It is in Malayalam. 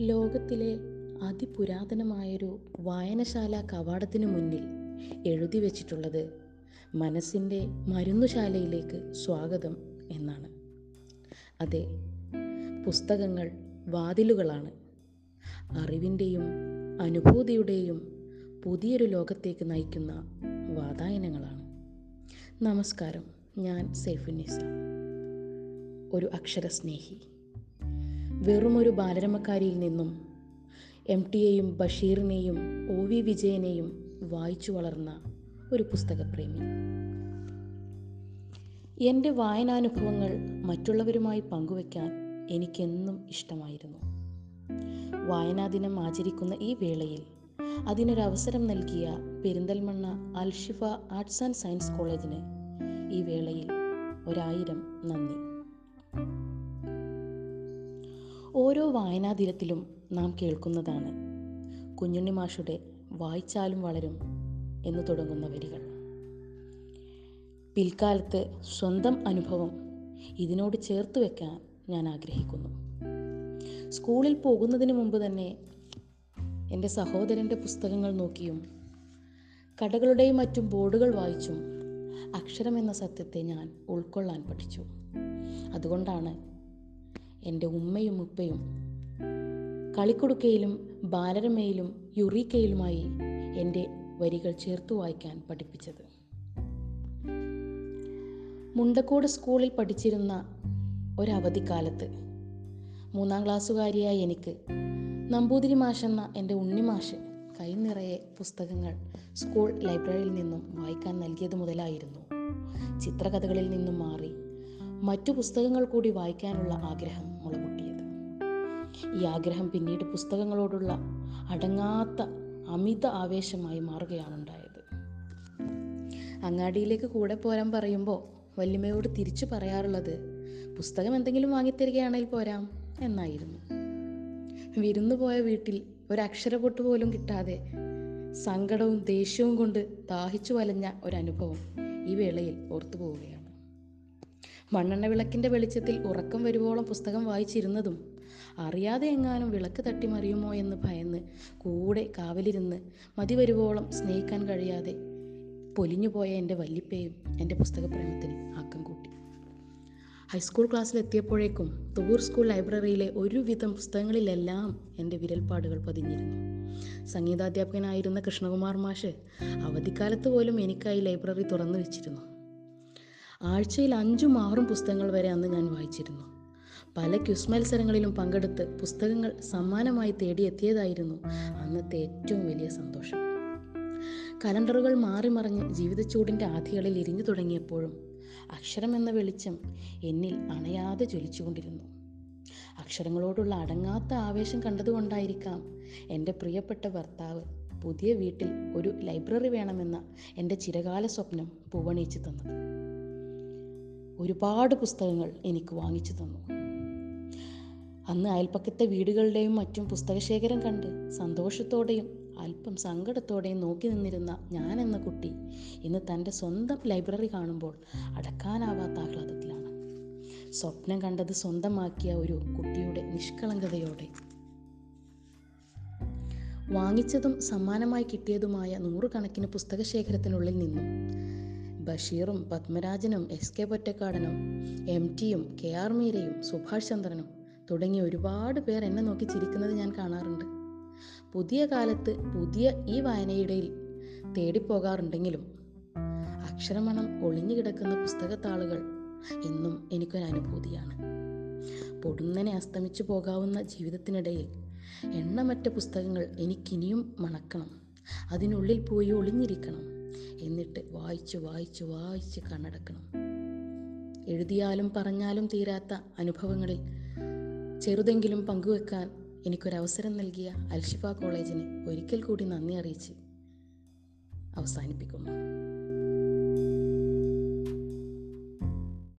ലോകത്തിലെ അതിപുരാതനമായൊരു വായനശാല കവാടത്തിന് മുന്നിൽ എഴുതി വച്ചിട്ടുള്ളത് മനസ്സിന്റെ മരുന്നുശാലയിലേക്ക് സ്വാഗതം എന്നാണ്. അതെ പുസ്തകങ്ങൾ വാതിലുകളാണ്. അറിവിന്റെയും അനുഭൂതിയുടെയും പുതിയൊരു ലോകത്തേക്ക് നയിക്കുന്ന വാതായനങ്ങളാണ്. നമസ്കാരം ഞാൻ സൈഫുന്നിസ ഒരു അക്ഷരസ്നേഹി. വെറുമൊരു ബാലരമക്കാരിയിൽ നിന്നും എം ടിയെയും ബഷീറിനെയും ഒ വി വിജയനെയും വായിച്ചു വളർന്ന ഒരു പുസ്തകപ്രേമി. എന്റെ വായനാനുഭവങ്ങൾ മറ്റുള്ളവരുമായി പങ്കുവയ്ക്കാൻ എനിക്കെന്നും ഇഷ്ടമായിരുന്നു. വായനാ ദിനം ആചരിക്കുന്ന ഈ വേളയിൽ അതിനൊരവസരം നൽകിയ Perinthalmanna Alshifa arts and science കോളേജിന് ഈ വേളയിൽ ഒരായിരം നന്ദി. ഓരോ വായനാ ദിനത്തിലും നാം കേൾക്കുന്നതാണ്. കുഞ്ഞുണ്ണി മാഷുടെ വായിച്ചാലും വളരും എന്ന് തുടങ്ങുന്ന വരികൾ. പിൽക്കാലത്ത് സ്വന്തം അനുഭവം ഇതിനോട് ചേർത്ത് വെക്കാൻ ഞാൻ ആഗ്രഹിക്കുന്നു. സ്കൂളിൽ പോകുന്നതിന് മുമ്പ് തന്നെ എന്റെ സഹോദരന്റെ പുസ്തകങ്ങൾ നോക്കിയും കടകളുടെയും മറ്റും ബോർഡുകൾ വായിച്ചും അക്ഷരം എന്ന സത്യത്തെ ഞാൻ ഉൾക്കൊള്ളാൻ പഠിച്ചു. അതുകൊണ്ടാണ് എന്റെ ഉമ്മയും ഉപ്പയും കളിക്കുടുക്കയിലും ബാലരമയിലും യുറീക്കയിലുമായി എന്റെ വരികൾ ചേർത്ത് വായിക്കാൻ പഠിപ്പിച്ചത്. മുണ്ടക്കോട് സ്കൂളിൽ പഠിച്ചിരുന്ന ഒരവധിക്കാലത്ത് മൂന്നാം ക്ലാസ്സുകാരിയായ എനിക്ക് നമ്പൂതിരി മാഷെന്ന എന്റെ ഉണ്ണിമാഷ് കൈ നിറയെ പുസ്തകങ്ങൾ സ്കൂൾ ലൈബ്രറിയിൽ നിന്നും വായിക്കാൻ നൽകിയത് മുതലായിരുന്നു. ചിത്രകഥകളിൽ നിന്നും മാറി മറ്റു പുസ്തകങ്ങൾ കൂടി വായിക്കാനുള്ള ആഗ്രഹം ഈ ആഗ്രഹം പിന്നീട് പുസ്തകങ്ങളോടുള്ള അടങ്ങാത്ത അമിത ആവേശമായി മാറുകയാണ് ഉണ്ടായത്. അങ്ങാടിയിലേക്ക് കൂടെ പോരാൻ പറയുമ്പോൾ വല്യമ്മയോട് തിരിച്ചു പറയാറുള്ളത് പുസ്തകം എന്തെങ്കിലും വാങ്ങിത്തരികയാണെങ്കിൽ പോരാം എന്നായിരുന്നു. വിരുന്നു പോയ വീട്ടിൽ ഒരക്ഷരപ്പൊട്ട് പോലും കിട്ടാതെ സങ്കടവും ദേഷ്യവും കൊണ്ട് ദാഹിച്ചു വലഞ്ഞ ഒരനുഭവം ഈ വേളയിൽ ഓർത്തു പോവുകയാണ് മണ്ണെണ്ണ വിളക്കിന്റെ വെളിച്ചത്തിൽ ഉറക്കം വരുവോളം പുസ്തകം വായിച്ചിരുന്നതും അറിയാതെ എങ്ങാനും വിളക്ക് തട്ടിമറിയുമോ എന്ന് ഭയന്ന് കൂടെ കാവലിരുന്ന് മതി വരുവോളം സ്നേഹിക്കാൻ കഴിയാതെ പൊലിഞ്ഞുപോയ എന്റെ വല്ലിപ്പയും എന്റെ പുസ്തകപ്രേമത്തിന് ആക്കം കൂട്ടി. ഹൈസ്കൂൾ ക്ലാസ്സിലെത്തിയപ്പോഴേക്കും തുവൂർ സ്കൂൾ ലൈബ്രറിയിലെ ഒരുവിധം പുസ്തകങ്ങളിലെല്ലാം എന്റെ വിരൽപ്പാടുകൾ പതിഞ്ഞിരുന്നു. സംഗീതാധ്യാപകനായിരുന്ന കൃഷ്ണകുമാർ മാഷ് അവധിക്കാലത്ത് പോലും എനിക്കായി ലൈബ്രറി തുറന്നു വെച്ചിരുന്നു. ആഴ്ചയിൽ അഞ്ചും ആറും പുസ്തകങ്ങൾ വരെ അന്ന് ഞാൻ വായിച്ചിരുന്നു. പല ക്യുസ് മത്സരങ്ങളിലും പങ്കെടുത്ത് പുസ്തകങ്ങൾ സമ്മാനമായി തേടിയെത്തിയതായിരുന്നു അന്നത്തെ ഏറ്റവും വലിയ സന്തോഷം. കലണ്ടറുകൾ മാറി മറിഞ്ഞ് ജീവിതച്ചൂടിന്റെ ആധികളിൽ ഇരിഞ്ഞു തുടങ്ങിയപ്പോഴും അക്ഷരം എന്ന വെളിച്ചം എന്നിൽ അണയാതെ ജ്വലിച്ചുകൊണ്ടിരുന്നു. അക്ഷരങ്ങളോടുള്ള അടങ്ങാത്ത ആവേശം കണ്ടതുകൊണ്ടായിരിക്കാം എന്റെ പ്രിയപ്പെട്ട ഭർത്താവ് പുതിയ വീട്ടിൽ ഒരു ലൈബ്രറി വേണമെന്ന എന്റെ ചിരകാല സ്വപ്നം പൂവണിയിച്ചു തന്നത്. ഒരുപാട് പുസ്തകങ്ങൾ എനിക്ക് വാങ്ങിച്ചു തന്നു. അന്ന് അയൽപ്പക്കത്തെ വീടുകളുടെയും മറ്റും പുസ്തകശേഖരം കണ്ട് സന്തോഷത്തോടെയും അല്പം സങ്കടത്തോടെയും നോക്കി നിന്നിരുന്ന ഞാൻ എന്ന കുട്ടി ഇന്ന് തന്റെ സ്വന്തം ലൈബ്രറി കാണുമ്പോൾ അടക്കാനാവാത്ത ആഹ്ലാദത്തിലാണ്. സ്വപ്നം കണ്ടത് സ്വന്തമാക്കിയ ഒരു കുട്ടിയുടെ നിഷ്കളങ്കതയോടെ. വാങ്ങിച്ചതും സമ്മാനമായി കിട്ടിയതുമായ നൂറുകണക്കിന് പുസ്തകശേഖരത്തിനുള്ളിൽ നിന്നും ബഷീറും പത്മരാജനും എസ് കെ പൊറ്റക്കാടനും എം ടിയും കെ ആർ മീരയും സുഭാഷ് ചന്ദ്രനും തുടങ്ങിയ ഒരുപാട് പേർ എന്നെ നോക്കി ചിരിക്കുന്നത് ഞാൻ കാണാറുണ്ട്. പുതിയ കാലത്ത് പുതിയ ഈ വായനയിടയിൽ തേടിപ്പോകാറുണ്ടെങ്കിലും അക്ഷരമണം ഒളിഞ്ഞു കിടക്കുന്ന പുസ്തകത്താളുകൾ എന്നും എനിക്കൊരനുഭൂതിയാണ്. പൊടുന്നനെ അസ്തമിച്ചു പോകാവുന്ന ജീവിതത്തിനിടയിൽ എണ്ണമറ്റ പുസ്തകങ്ങൾ എനിക്കിനിയും മണക്കണം. അതിനുള്ളിൽ പോയി ഒളിഞ്ഞിരിക്കണം. എന്നിട്ട് വായിച്ച് വായിച്ച് വായിച്ച് കണ്ണടക്കണം. എഴുതിയാലും പറഞ്ഞാലും തീരാത്ത അനുഭവങ്ങളിൽ ചെറുതെങ്കിലും പങ്കുവെക്കാൻ എനിക്കൊരവസരം നൽകിയ അൽഷിഫ കോളേജിന് ഒരിക്കൽ കൂടി നന്ദി അറിയിച്ച് അവസാനിപ്പിക്കുന്നു.